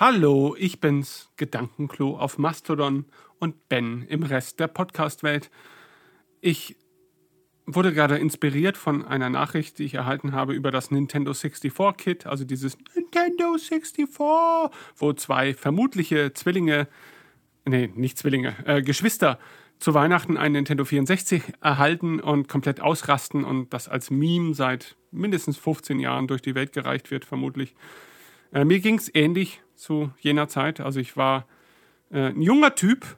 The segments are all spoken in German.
Hallo, ich bin's, Gedankenklo auf Mastodon und Ben im Rest der Podcast-Welt. Ich wurde gerade inspiriert von einer Nachricht, die ich erhalten habe über das Nintendo 64 Kit, also dieses Nintendo 64, wo zwei vermutliche Zwillinge, nee, nicht Zwillinge, äh, Geschwister zu Weihnachten ein Nintendo 64 erhalten und komplett ausrasten und das als Meme seit mindestens 15 Jahren durch die Welt gereicht wird, vermutlich. Äh, mir ging es ähnlich zu jener Zeit. Also ich war äh, ein junger Typ,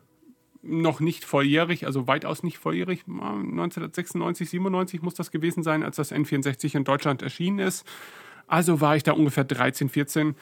noch nicht volljährig, also weitaus nicht volljährig. 1996, 97 muss das gewesen sein, als das N64 in Deutschland erschienen ist. Also war ich da ungefähr 13, 14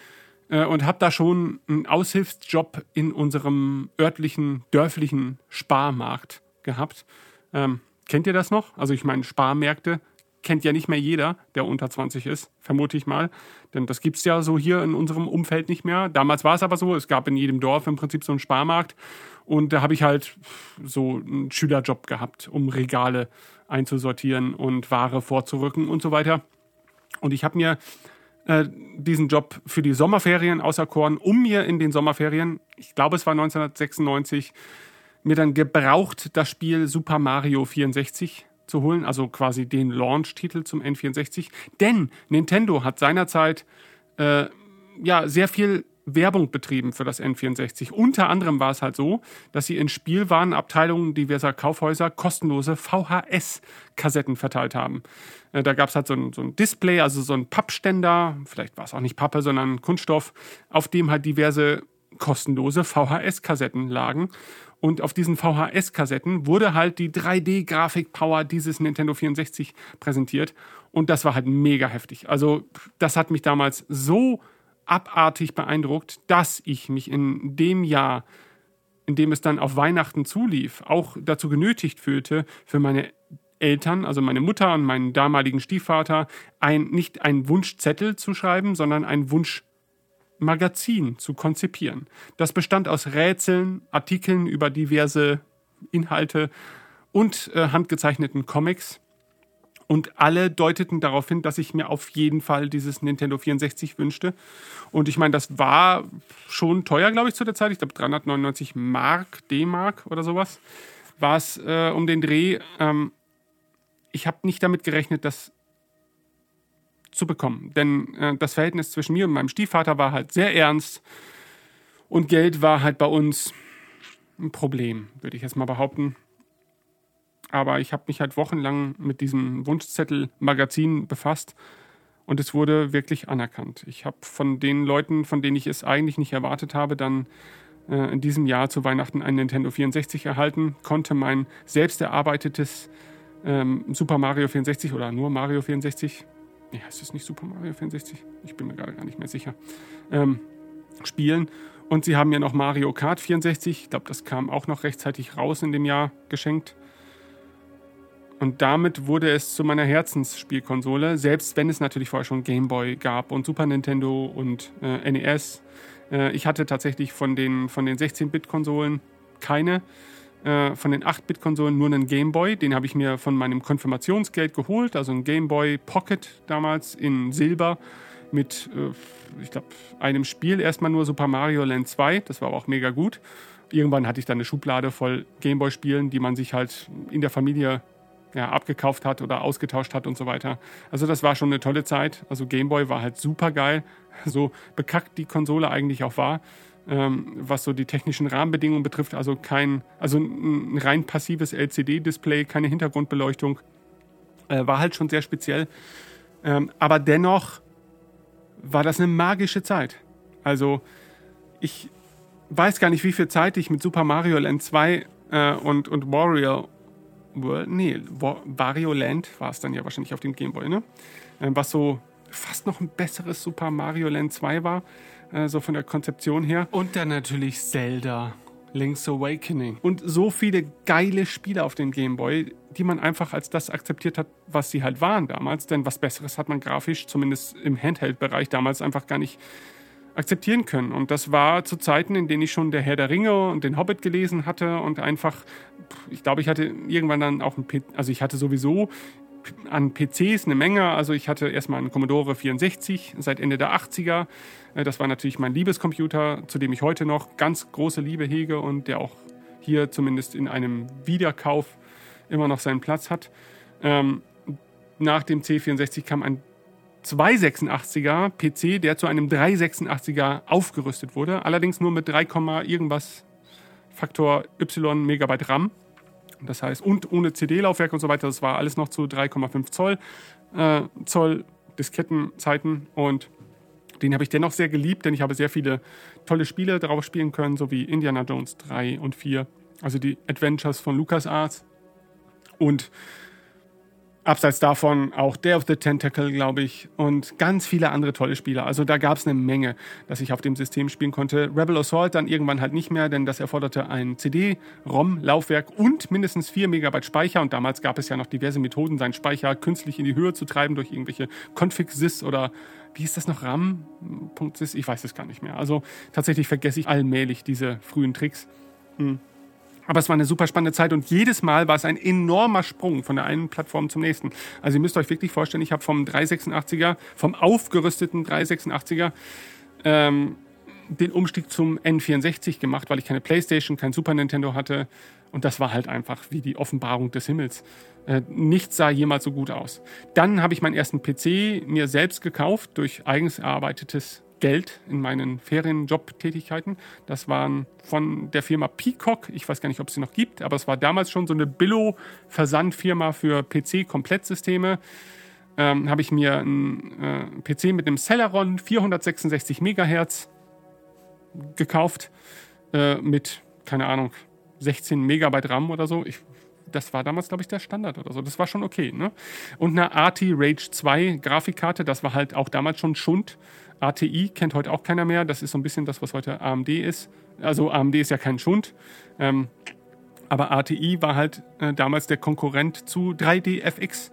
äh, und habe da schon einen Aushilfsjob in unserem örtlichen, dörflichen Sparmarkt gehabt. Ähm, kennt ihr das noch? Also ich meine, Sparmärkte kennt ja nicht mehr jeder, der unter 20 ist, vermute ich mal. Denn das gibt es ja so hier in unserem Umfeld nicht mehr. Damals war es aber so, es gab in jedem Dorf im Prinzip so einen Sparmarkt. Und da habe ich halt so einen Schülerjob gehabt, um Regale einzusortieren und Ware vorzurücken und so weiter. Und ich habe mir äh, diesen Job für die Sommerferien auserkoren, um mir in den Sommerferien, ich glaube es war 1996, mir dann gebraucht das Spiel Super Mario 64 zu holen, also quasi den Launch-Titel zum N64. Denn Nintendo hat seinerzeit äh, ja sehr viel Werbung betrieben für das N64. Unter anderem war es halt so, dass sie in Spielwarenabteilungen diverser Kaufhäuser kostenlose VHS-Kassetten verteilt haben. Äh, da gab es halt so ein, so ein, Display, also so ein Pappständer, vielleicht war es auch nicht Pappe, sondern Kunststoff, auf dem halt diverse kostenlose VHS-Kassetten lagen. Und auf diesen VHS-Kassetten wurde halt die 3D-Grafik-Power dieses Nintendo 64 präsentiert. Und das war halt mega heftig. Also, das hat mich damals so abartig beeindruckt, dass ich mich in dem Jahr, in dem es dann auf Weihnachten zulief, auch dazu genötigt fühlte, für meine Eltern, also meine Mutter und meinen damaligen Stiefvater, ein, nicht einen Wunschzettel zu schreiben, sondern einen Wunsch Magazin zu konzipieren. Das bestand aus Rätseln, Artikeln über diverse Inhalte und äh, handgezeichneten Comics. Und alle deuteten darauf hin, dass ich mir auf jeden Fall dieses Nintendo 64 wünschte. Und ich meine, das war schon teuer, glaube ich, zu der Zeit. Ich glaube 399 Mark, D-Mark oder sowas war es äh, um den Dreh. Ähm, ich habe nicht damit gerechnet, dass zu bekommen. Denn äh, das Verhältnis zwischen mir und meinem Stiefvater war halt sehr ernst und Geld war halt bei uns ein Problem, würde ich jetzt mal behaupten. Aber ich habe mich halt wochenlang mit diesem Wunschzettel-Magazin befasst und es wurde wirklich anerkannt. Ich habe von den Leuten, von denen ich es eigentlich nicht erwartet habe, dann äh, in diesem Jahr zu Weihnachten ein Nintendo 64 erhalten, konnte mein selbst erarbeitetes ähm, Super Mario 64 oder nur Mario 64, nee, heißt es nicht Super Mario 64? Ich bin mir gerade gar nicht mehr sicher. Ähm, spielen. Und sie haben mir noch Mario Kart 64, ich glaube, das kam auch noch rechtzeitig raus in dem Jahr, geschenkt. Und damit wurde es zu meiner Herzensspielkonsole, selbst wenn es natürlich vorher schon Game Boy gab und Super Nintendo und äh, NES. Äh, ich hatte tatsächlich von den, von den 16-Bit-Konsolen keine. Äh, von den 8-Bit-Konsolen nur einen Game Boy. Den habe ich mir von meinem Konfirmationsgeld geholt, also ein Game Boy Pocket damals in Silber mit, äh, ich glaube, einem Spiel erstmal nur Super Mario Land 2. Das war aber auch mega gut. Irgendwann hatte ich dann eine Schublade voll Gameboy-Spielen, die man sich halt in der Familie ja, abgekauft hat oder ausgetauscht hat und so weiter. Also das war schon eine tolle Zeit. Also Gameboy war halt super geil, so bekackt die Konsole eigentlich auch war ähm, was so die technischen Rahmenbedingungen betrifft. Also kein, also ein rein passives LCD-Display, keine Hintergrundbeleuchtung. Äh, war halt schon sehr speziell. Ähm, aber dennoch war das eine magische Zeit. Also ich weiß gar nicht, wie viel Zeit ich mit Super Mario Land 2 äh, und, und Wario World, nee, Wario Land war es dann ja wahrscheinlich auf dem Gameboy, ne? Äh, was so fast noch ein besseres Super Mario Land 2 war äh, so von der Konzeption her. Und dann natürlich Zelda. Link's Awakening. Und so viele geile Spiele auf dem Game Boy, die man einfach als das akzeptiert hat, was sie halt waren damals. Denn was Besseres hat man grafisch, zumindest im Handheld-Bereich, damals einfach gar nicht akzeptieren können. Und das war zu Zeiten, in denen ich schon der Herr der Ringe und den Hobbit gelesen hatte und einfach, ich glaube, ich hatte irgendwann dann auch ein, P also ich hatte sowieso an PCs eine Menge. Also ich hatte erstmal einen Commodore 64 seit Ende der 80er. Äh, das war natürlich mein Liebescomputer, zu dem ich heute noch ganz große Liebe hege und der auch hier zumindest in einem Wiederkauf immer noch seinen Platz hat. Ähm, nach dem C64 kam ein 286er PC, der zu einem 386er aufgerüstet wurde, allerdings nur mit 3, irgendwas Faktor Y Megabyte RAM. Das heißt, und ohne CD-Laufwerk und so weiter, das war alles noch zu 3,5 Zoll, äh, Zoll Diskettenzeiten und den habe ich dennoch sehr geliebt, denn ich habe sehr viele tolle Spiele darauf spielen können, so wie Indiana Jones 3 und 4, also die Adventures von LucasArts. Und Abseits davon auch Day of the Tentacle, glaube ich, und ganz viele andere tolle Spiele. Also da gab es eine Menge, dass ich auf dem System spielen konnte. Rebel Assault dann irgendwann halt nicht mehr, denn das erforderte ein CD-ROM-Laufwerk und mindestens 4 Megabyte Speicher. Und damals gab es ja noch diverse Methoden, seinen Speicher künstlich in die Höhe zu treiben durch irgendwelche Config-Sys oder wie ist das noch, RAM.sys? Ich weiß es gar nicht mehr. Also tatsächlich vergesse ich allmählich diese frühen Tricks. Hm. Aber es war eine super spannende Zeit und jedes Mal war es ein enormer Sprung von der einen Plattform zum nächsten. Also ihr müsst euch wirklich vorstellen, ich habe vom 386er, vom aufgerüsteten 386er, ähm, den Umstieg zum N64 gemacht, weil ich keine Playstation, kein Super Nintendo hatte. Und das war halt einfach wie die Offenbarung des Himmels. Äh, nichts sah jemals so gut aus. Dann habe ich meinen ersten PC mir selbst gekauft durch eigens erarbeitetes Geld in meinen Ferienjobtätigkeiten. Das waren von der Firma Peacock. Ich weiß gar nicht, ob es sie noch gibt, aber es war damals schon so eine Billo-Versandfirma für PC-Komplettsysteme. Ähm, habe ich mir einen äh, PC mit einem Celeron 466 Megahertz gekauft äh, mit, keine Ahnung, 16 Megabyte RAM oder so. Ich, das war damals, glaube ich, der Standard oder so. Das war schon okay. Ne? Und eine AT Rage 2 Grafikkarte, das war halt auch damals schon Schund. ATI kennt heute auch keiner mehr. Das ist so ein bisschen das, was heute AMD ist. Also AMD ist ja kein Schund. Ähm, aber ATI war halt äh, damals der Konkurrent zu 3DFX.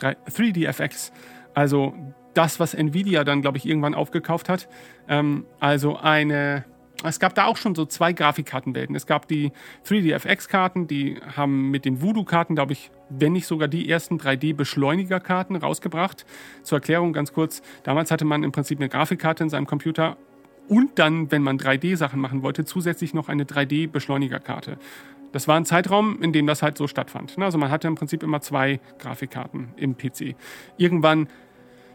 3DFX. Also das, was Nvidia dann, glaube ich, irgendwann aufgekauft hat. Ähm, also eine es gab da auch schon so zwei Grafikkartenwelten. Es gab die 3DFX-Karten, die haben mit den Voodoo-Karten, glaube ich, wenn nicht sogar die ersten 3D-Beschleuniger-Karten rausgebracht. Zur Erklärung ganz kurz, damals hatte man im Prinzip eine Grafikkarte in seinem Computer und dann, wenn man 3D-Sachen machen wollte, zusätzlich noch eine 3D-Beschleunigerkarte. Das war ein Zeitraum, in dem das halt so stattfand. Also man hatte im Prinzip immer zwei Grafikkarten im PC. Irgendwann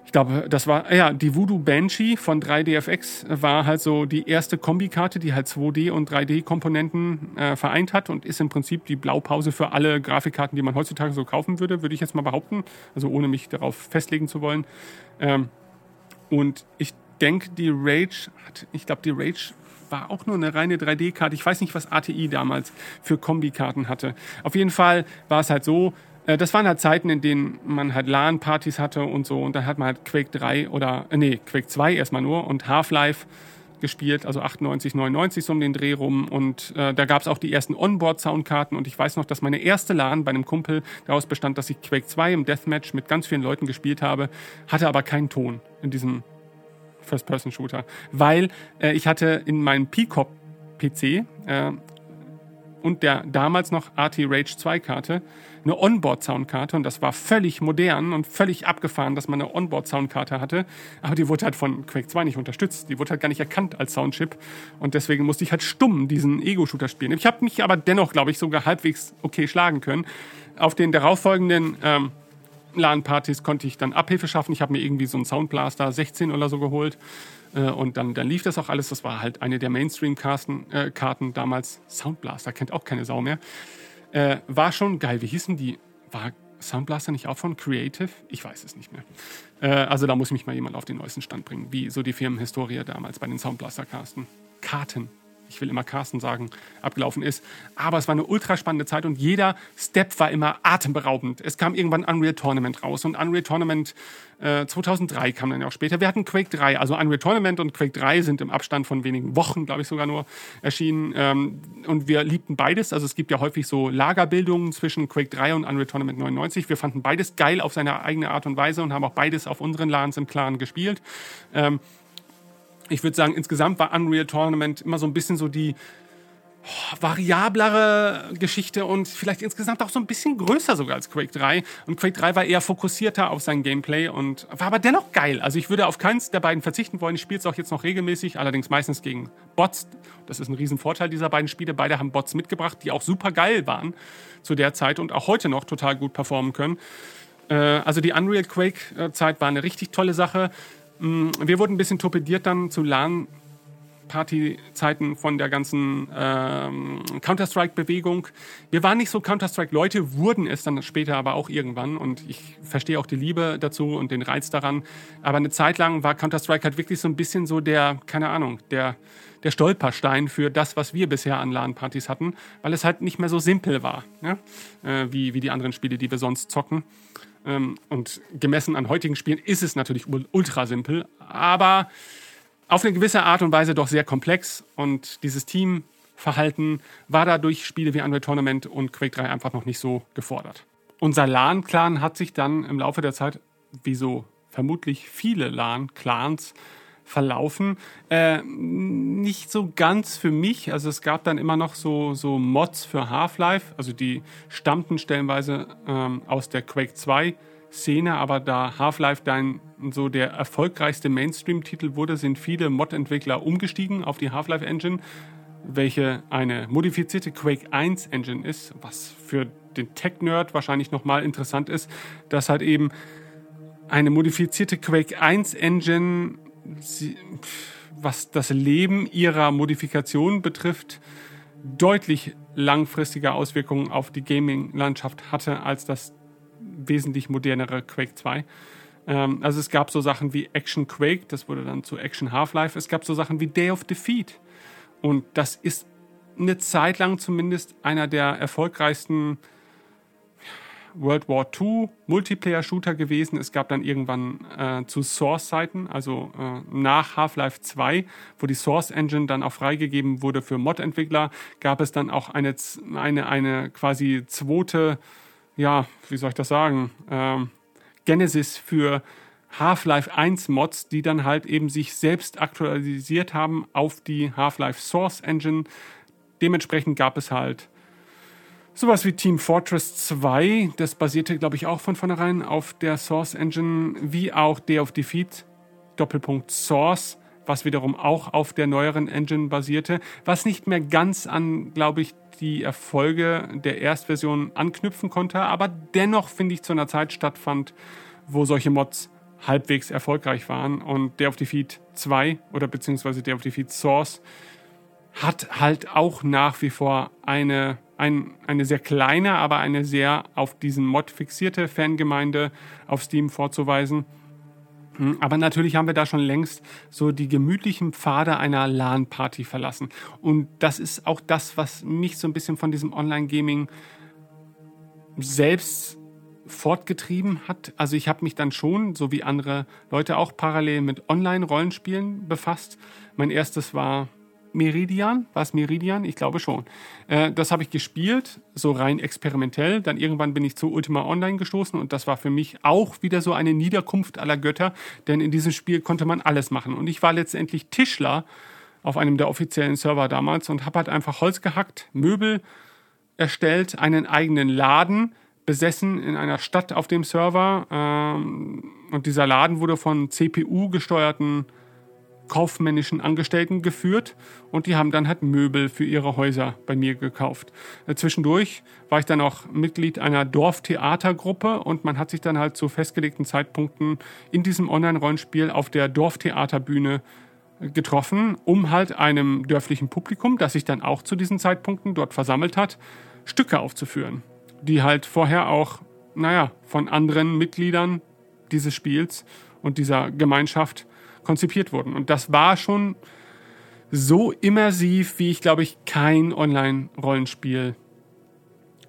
ich glaube, das war, ja, die Voodoo Banshee von 3DFX war halt so die erste Kombikarte, die halt 2D und 3D-Komponenten äh, vereint hat und ist im Prinzip die Blaupause für alle Grafikkarten, die man heutzutage so kaufen würde, würde ich jetzt mal behaupten, also ohne mich darauf festlegen zu wollen. Ähm, und ich denke, die Rage hat, ich glaube, die Rage war auch nur eine reine 3D-Karte. Ich weiß nicht, was ATI damals für Kombikarten hatte. Auf jeden Fall war es halt so, das waren halt Zeiten, in denen man halt LAN-Partys hatte und so. Und dann hat man halt Quake 3 oder, äh, nee, Quake 2 erstmal nur und Half-Life gespielt, also 98, 99 so um den Dreh rum. Und äh, da gab es auch die ersten Onboard-Soundkarten. Und ich weiß noch, dass meine erste LAN bei einem Kumpel daraus bestand, dass ich Quake 2 im Deathmatch mit ganz vielen Leuten gespielt habe, hatte aber keinen Ton in diesem First-Person-Shooter. Weil äh, ich hatte in meinem Peacock-PC äh, und der damals noch AT Rage 2 Karte eine Onboard-Soundkarte und das war völlig modern und völlig abgefahren, dass man eine Onboard-Soundkarte hatte. Aber die wurde halt von Quake 2 nicht unterstützt. Die wurde halt gar nicht erkannt als Soundchip und deswegen musste ich halt stumm diesen Ego-Shooter spielen. Ich habe mich aber dennoch, glaube ich, sogar halbwegs okay schlagen können. Auf den darauffolgenden ähm, LAN-Partys konnte ich dann Abhilfe schaffen. Ich habe mir irgendwie so einen Soundblaster 16 oder so geholt. Äh, und dann, dann lief das auch alles. Das war halt eine der Mainstream-Karten äh, Karten damals. Soundblaster kennt auch keine Sau mehr. Äh, war schon geil. Wie hießen die? War Soundblaster nicht auch von Creative? Ich weiß es nicht mehr. Äh, also da muss mich mal jemand auf den neuesten Stand bringen, wie so die Firmenhistorie damals bei den Soundblaster-Casten. Karten ich will immer Carsten sagen, abgelaufen ist. Aber es war eine ultra spannende Zeit und jeder Step war immer atemberaubend. Es kam irgendwann Unreal Tournament raus und Unreal Tournament äh, 2003 kam dann auch später. Wir hatten Quake 3, also Unreal Tournament und Quake 3 sind im Abstand von wenigen Wochen, glaube ich sogar nur, erschienen. Ähm, und wir liebten beides. Also es gibt ja häufig so Lagerbildungen zwischen Quake 3 und Unreal Tournament 99. Wir fanden beides geil auf seine eigene Art und Weise und haben auch beides auf unseren LANs im Clan gespielt. Ähm, ich würde sagen, insgesamt war Unreal Tournament immer so ein bisschen so die variablere Geschichte und vielleicht insgesamt auch so ein bisschen größer sogar als Quake 3. Und Quake 3 war eher fokussierter auf sein Gameplay und war aber dennoch geil. Also ich würde auf keins der beiden verzichten wollen. Ich spiele es auch jetzt noch regelmäßig, allerdings meistens gegen Bots. Das ist ein Riesenvorteil dieser beiden Spiele. Beide haben Bots mitgebracht, die auch super geil waren zu der Zeit und auch heute noch total gut performen können. Äh, also die Unreal Quake-Zeit war eine richtig tolle Sache. Mm, wir wurden ein bisschen torpediert dann zu LAN Partyzeiten von der ganzen ähm, Counter-Strike-Bewegung. Wir waren nicht so Counter-Strike-Leute, wurden es dann später aber auch irgendwann. Und ich verstehe auch die Liebe dazu und den Reiz daran. Aber eine Zeit lang war Counter-Strike halt wirklich so ein bisschen so der, keine Ahnung, der, der Stolperstein für das, was wir bisher an LAN-Partys hatten, weil es halt nicht mehr so simpel war, ja? äh, wie, wie die anderen Spiele, die wir sonst zocken. Ähm, und gemessen an heutigen Spielen ist es natürlich ultra simpel, aber auf eine gewisse Art und Weise doch sehr komplex und dieses Teamverhalten war dadurch Spiele wie Unreal Tournament und Quake 3 einfach noch nicht so gefordert. Unser LAN-Clan hat sich dann im Laufe der Zeit, wie so vermutlich viele LAN-Clans, verlaufen. Äh, nicht so ganz für mich. Also es gab dann immer noch so, so Mods für Half-Life. Also die stammten stellenweise ähm, aus der Quake 2 Szene, aber da Half-Life dann so der erfolgreichste Mainstream-Titel wurde, sind viele Mod-Entwickler umgestiegen auf die Half-Life Engine, welche eine modifizierte Quake 1 Engine ist, was für den Tech-Nerd wahrscheinlich nochmal interessant ist, dass halt eben eine modifizierte Quake 1 Engine, was das Leben ihrer Modifikation betrifft, deutlich langfristige Auswirkungen auf die Gaming-Landschaft hatte, als das wesentlich modernere Quake 2. Ähm, also es gab so Sachen wie Action Quake, das wurde dann zu Action Half-Life. Es gab so Sachen wie Day of Defeat. Und das ist eine Zeit lang zumindest einer der erfolgreichsten World War II Multiplayer-Shooter gewesen. Es gab dann irgendwann äh, zu Source-Seiten, also äh, nach Half-Life 2, wo die Source Engine dann auch freigegeben wurde für Mod-Entwickler, gab es dann auch eine, eine, eine quasi zweite ja, wie soll ich das sagen, ähm, Genesis für Half-Life 1 Mods, die dann halt eben sich selbst aktualisiert haben auf die Half-Life Source Engine. Dementsprechend gab es halt sowas wie Team Fortress 2, das basierte, glaube ich, auch von vornherein auf der Source Engine, wie auch Day of Defeat, Doppelpunkt Source, was wiederum auch auf der neueren Engine basierte, was nicht mehr ganz an, glaube ich, die Erfolge der Erstversion anknüpfen konnte, aber dennoch, finde ich, zu einer Zeit stattfand, wo solche Mods halbwegs erfolgreich waren. Und der of Defeat 2 oder beziehungsweise der of Defeat Source hat halt auch nach wie vor eine, ein, eine sehr kleine, aber eine sehr auf diesen Mod fixierte Fangemeinde auf Steam vorzuweisen. Hm, aber natürlich haben wir da schon längst so die gemütlichen Pfade einer LAN-Party verlassen. Und das ist auch das, was mich so ein bisschen von diesem Online-Gaming selbst fortgetrieben hat. Also ich habe mich dann schon, so wie andere Leute auch, parallel mit Online-Rollenspielen befasst. Mein erstes war Meridian. War es Meridian? Ich glaube schon. Äh, das habe ich gespielt, so rein experimentell. Dann irgendwann bin ich zu Ultima Online gestoßen und das war für mich auch wieder so eine Niederkunft aller Götter, denn in diesem Spiel konnte man alles machen. Und ich war letztendlich Tischler auf einem der offiziellen Server damals und habe halt einfach Holz gehackt, Möbel erstellt, einen eigenen Laden besessen in einer Stadt auf dem Server. Ähm, und dieser Laden wurde von CPU gesteuerten kaufmännischen Angestellten geführt und die haben dann halt Möbel für ihre Häuser bei mir gekauft. Äh, zwischendurch war ich dann auch Mitglied einer Dorftheatergruppe und man hat sich dann halt zu festgelegten Zeitpunkten in diesem Online-Rollenspiel auf der Dorftheaterbühne äh, getroffen, um halt einem dörflichen Publikum, das sich dann auch zu diesen Zeitpunkten dort versammelt hat, Stücke aufzuführen, die halt vorher auch, naja, von anderen Mitgliedern dieses Spiels und dieser Gemeinschaft konzipiert wurden. Und das war schon so immersiv, wie ich glaube ich kein Online-Rollenspiel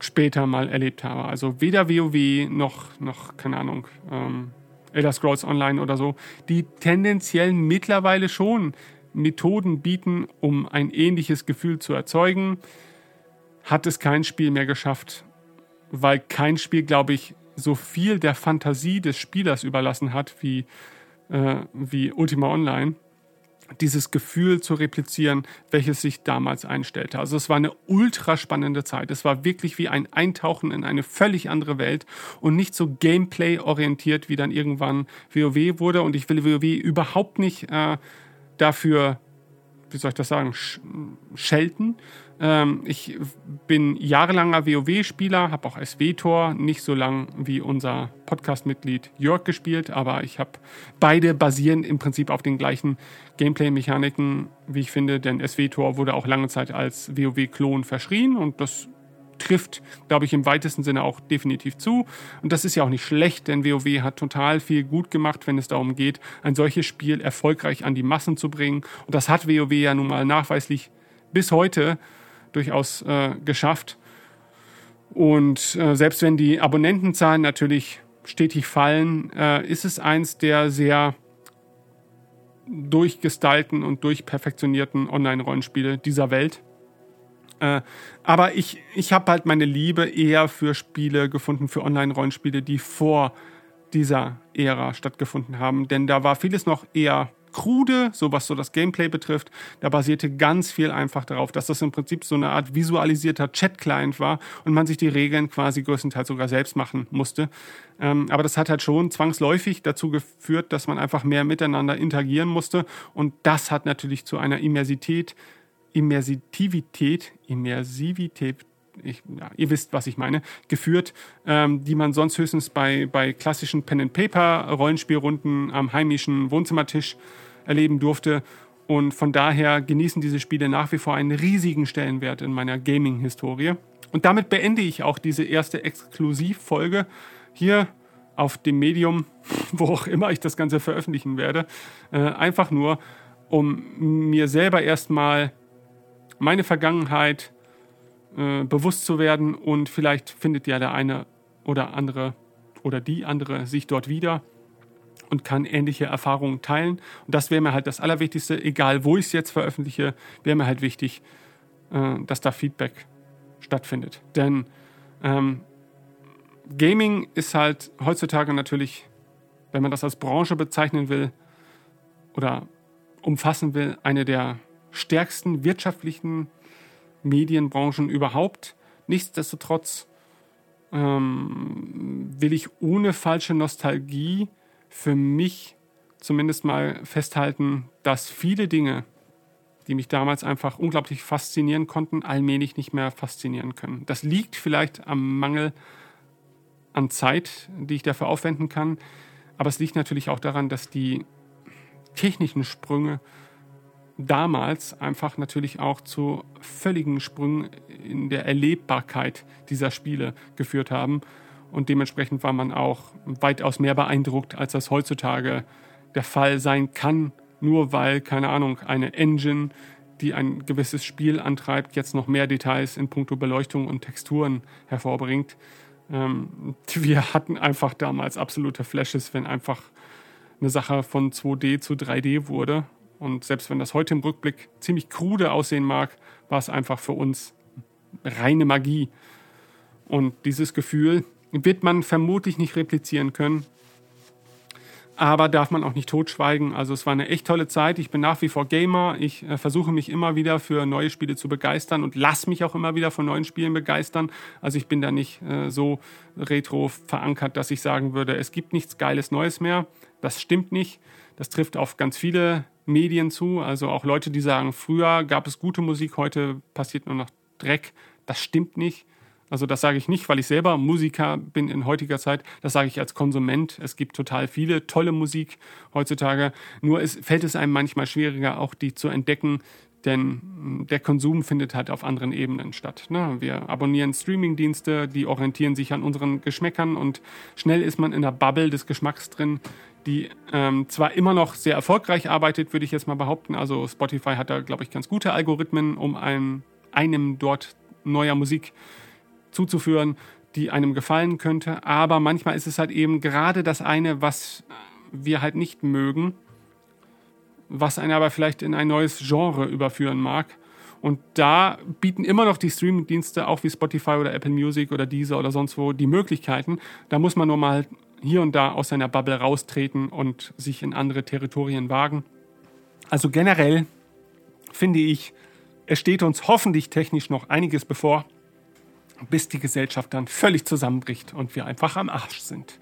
später mal erlebt habe. Also weder WoW noch, noch keine Ahnung, ähm, Elder Scrolls Online oder so, die tendenziell mittlerweile schon Methoden bieten, um ein ähnliches Gefühl zu erzeugen, hat es kein Spiel mehr geschafft, weil kein Spiel, glaube ich, so viel der Fantasie des Spielers überlassen hat wie äh, wie Ultima Online. dieses Gefühl zu replizieren, welches sich damals einstellte. Also es war eine ultra spannende Zeit. Es war wirklich wie ein Eintauchen in eine völlig andere Welt und nicht so Gameplay orientiert, wie dann irgendwann WoW wurde. Und ich will WoW überhaupt nicht äh, dafür, wie soll ich das sagen, sch schelten. Ähm, ich bin jahrelanger WoW-Spieler, habe auch als Vetor nicht so lang wie unser Podcast-Mitglied Jörg gespielt, aber ich habe beide basieren im Prinzip auf den gleichen Gameplay-Mechaniken, wie ich finde, denn SWTOR wurde auch lange Zeit als WoW-Klon verschrien und das trifft, glaube ich, im weitesten Sinne auch definitiv zu. Und das ist ja auch nicht schlecht, denn WoW hat total viel gut gemacht, wenn es darum geht, ein solches Spiel erfolgreich an die Massen zu bringen. Und das hat WoW ja nun mal nachweislich bis heute durchaus äh, geschafft. Und äh, selbst wenn die Abonnentenzahlen natürlich stetig fallen, äh, ist es eins der sehr durchgestylten und durchperfektionierten Online-Rollenspiele dieser Welt. Äh, aber ich, ich habe halt meine Liebe eher für Spiele gefunden, für Online-Rollenspiele, die vor dieser Ära stattgefunden haben. Denn da war vieles noch eher krude, so was so das Gameplay betrifft. Da basierte ganz viel einfach darauf, dass das im Prinzip so eine Art visualisierter Chat-Client war und man sich die Regeln quasi größtenteils sogar selbst machen musste. Ähm, aber das hat halt schon zwangsläufig dazu geführt, dass man einfach mehr miteinander interagieren musste und das hat natürlich zu einer Immersität, Immersivität, Immersivität, ich, ja, ihr wisst, was ich meine, geführt, ähm, die man sonst höchstens bei, bei klassischen Pen-and-Paper-Rollenspielrunden am heimischen Wohnzimmertisch erleben durfte. Und von daher genießen diese Spiele nach wie vor einen riesigen Stellenwert in meiner Gaming-Historie. Und damit beende ich auch diese erste Exklusivfolge hier auf dem Medium, wo auch immer ich das Ganze veröffentlichen werde. Äh, einfach nur, um mir selber erstmal meine Vergangenheit äh, bewusst zu werden und vielleicht findet ja der eine oder andere oder die andere sich dort wieder und kann ähnliche Erfahrungen teilen. Und das wäre mir halt das Allerwichtigste, egal wo ich es jetzt veröffentliche, wäre mir halt wichtig, äh, dass da Feedback stattfindet. Denn ähm, Gaming ist halt heutzutage natürlich, wenn man das als Branche bezeichnen will oder umfassen will, eine der stärksten wirtschaftlichen Medienbranchen überhaupt. Nichtsdestotrotz ähm, will ich ohne falsche Nostalgie für mich zumindest mal festhalten, dass viele Dinge, die mich damals einfach unglaublich faszinieren konnten, allmählich nicht mehr faszinieren können. Das liegt vielleicht am Mangel an Zeit, die ich dafür aufwenden kann, aber es liegt natürlich auch daran, dass die technischen Sprünge damals einfach natürlich auch zu völligen Sprüngen in der Erlebbarkeit dieser Spiele geführt haben. Und dementsprechend war man auch weitaus mehr beeindruckt, als das heutzutage der Fall sein kann, nur weil, keine Ahnung, eine Engine, die ein gewisses Spiel antreibt, jetzt noch mehr Details in puncto Beleuchtung und Texturen hervorbringt. Ähm, wir hatten einfach damals absolute Flashes, wenn einfach eine Sache von 2D zu 3D wurde und selbst wenn das heute im Rückblick ziemlich krude aussehen mag, war es einfach für uns reine Magie. Und dieses Gefühl wird man vermutlich nicht replizieren können. Aber darf man auch nicht totschweigen. Also es war eine echt tolle Zeit. Ich bin nach wie vor Gamer. Ich äh, versuche mich immer wieder für neue Spiele zu begeistern und lasse mich auch immer wieder von neuen Spielen begeistern. Also ich bin da nicht äh, so retro verankert, dass ich sagen würde, es gibt nichts Geiles Neues mehr. Das stimmt nicht. Das trifft auf ganz viele Medien zu. Also auch Leute, die sagen, früher gab es gute Musik, heute passiert nur noch Dreck. Das stimmt nicht. Also das sage ich nicht, weil ich selber Musiker bin in heutiger Zeit. Das sage ich als Konsument. Es gibt total viele tolle Musik heutzutage. Nur es, fällt es einem manchmal schwieriger, auch die zu entdecken, denn der Konsum findet halt auf anderen Ebenen statt. Ne? Wir abonnieren Streamingdienste, die orientieren sich an unseren Geschmäckern und schnell ist man in der Bubble des Geschmacks drin, die ähm, zwar immer noch sehr erfolgreich arbeitet, würde ich jetzt mal behaupten. Also Spotify hat da, glaube ich, ganz gute Algorithmen, um einem, einem dort neuer Musik zuzuführen, die einem gefallen könnte. Aber manchmal ist es halt eben gerade das eine, was wir halt nicht mögen, was einen aber vielleicht in ein neues Genre überführen mag. Und da bieten immer noch die Streaming-Dienste, auch wie Spotify oder Apple Music oder Deezer oder sonst wo, die Möglichkeiten. Da muss man nur mal hier und da aus seiner Bubble raustreten und sich in andere Territorien wagen. Also generell finde ich, es steht uns hoffentlich technisch noch einiges bevor, bis die Gesellschaft dann völlig zusammenbricht und wir einfach am Arsch sind.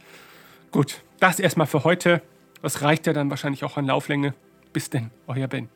Gut, das erstmal für heute. Das reicht ja dann wahrscheinlich auch an Lauflänge. Bis denn, euer Ben.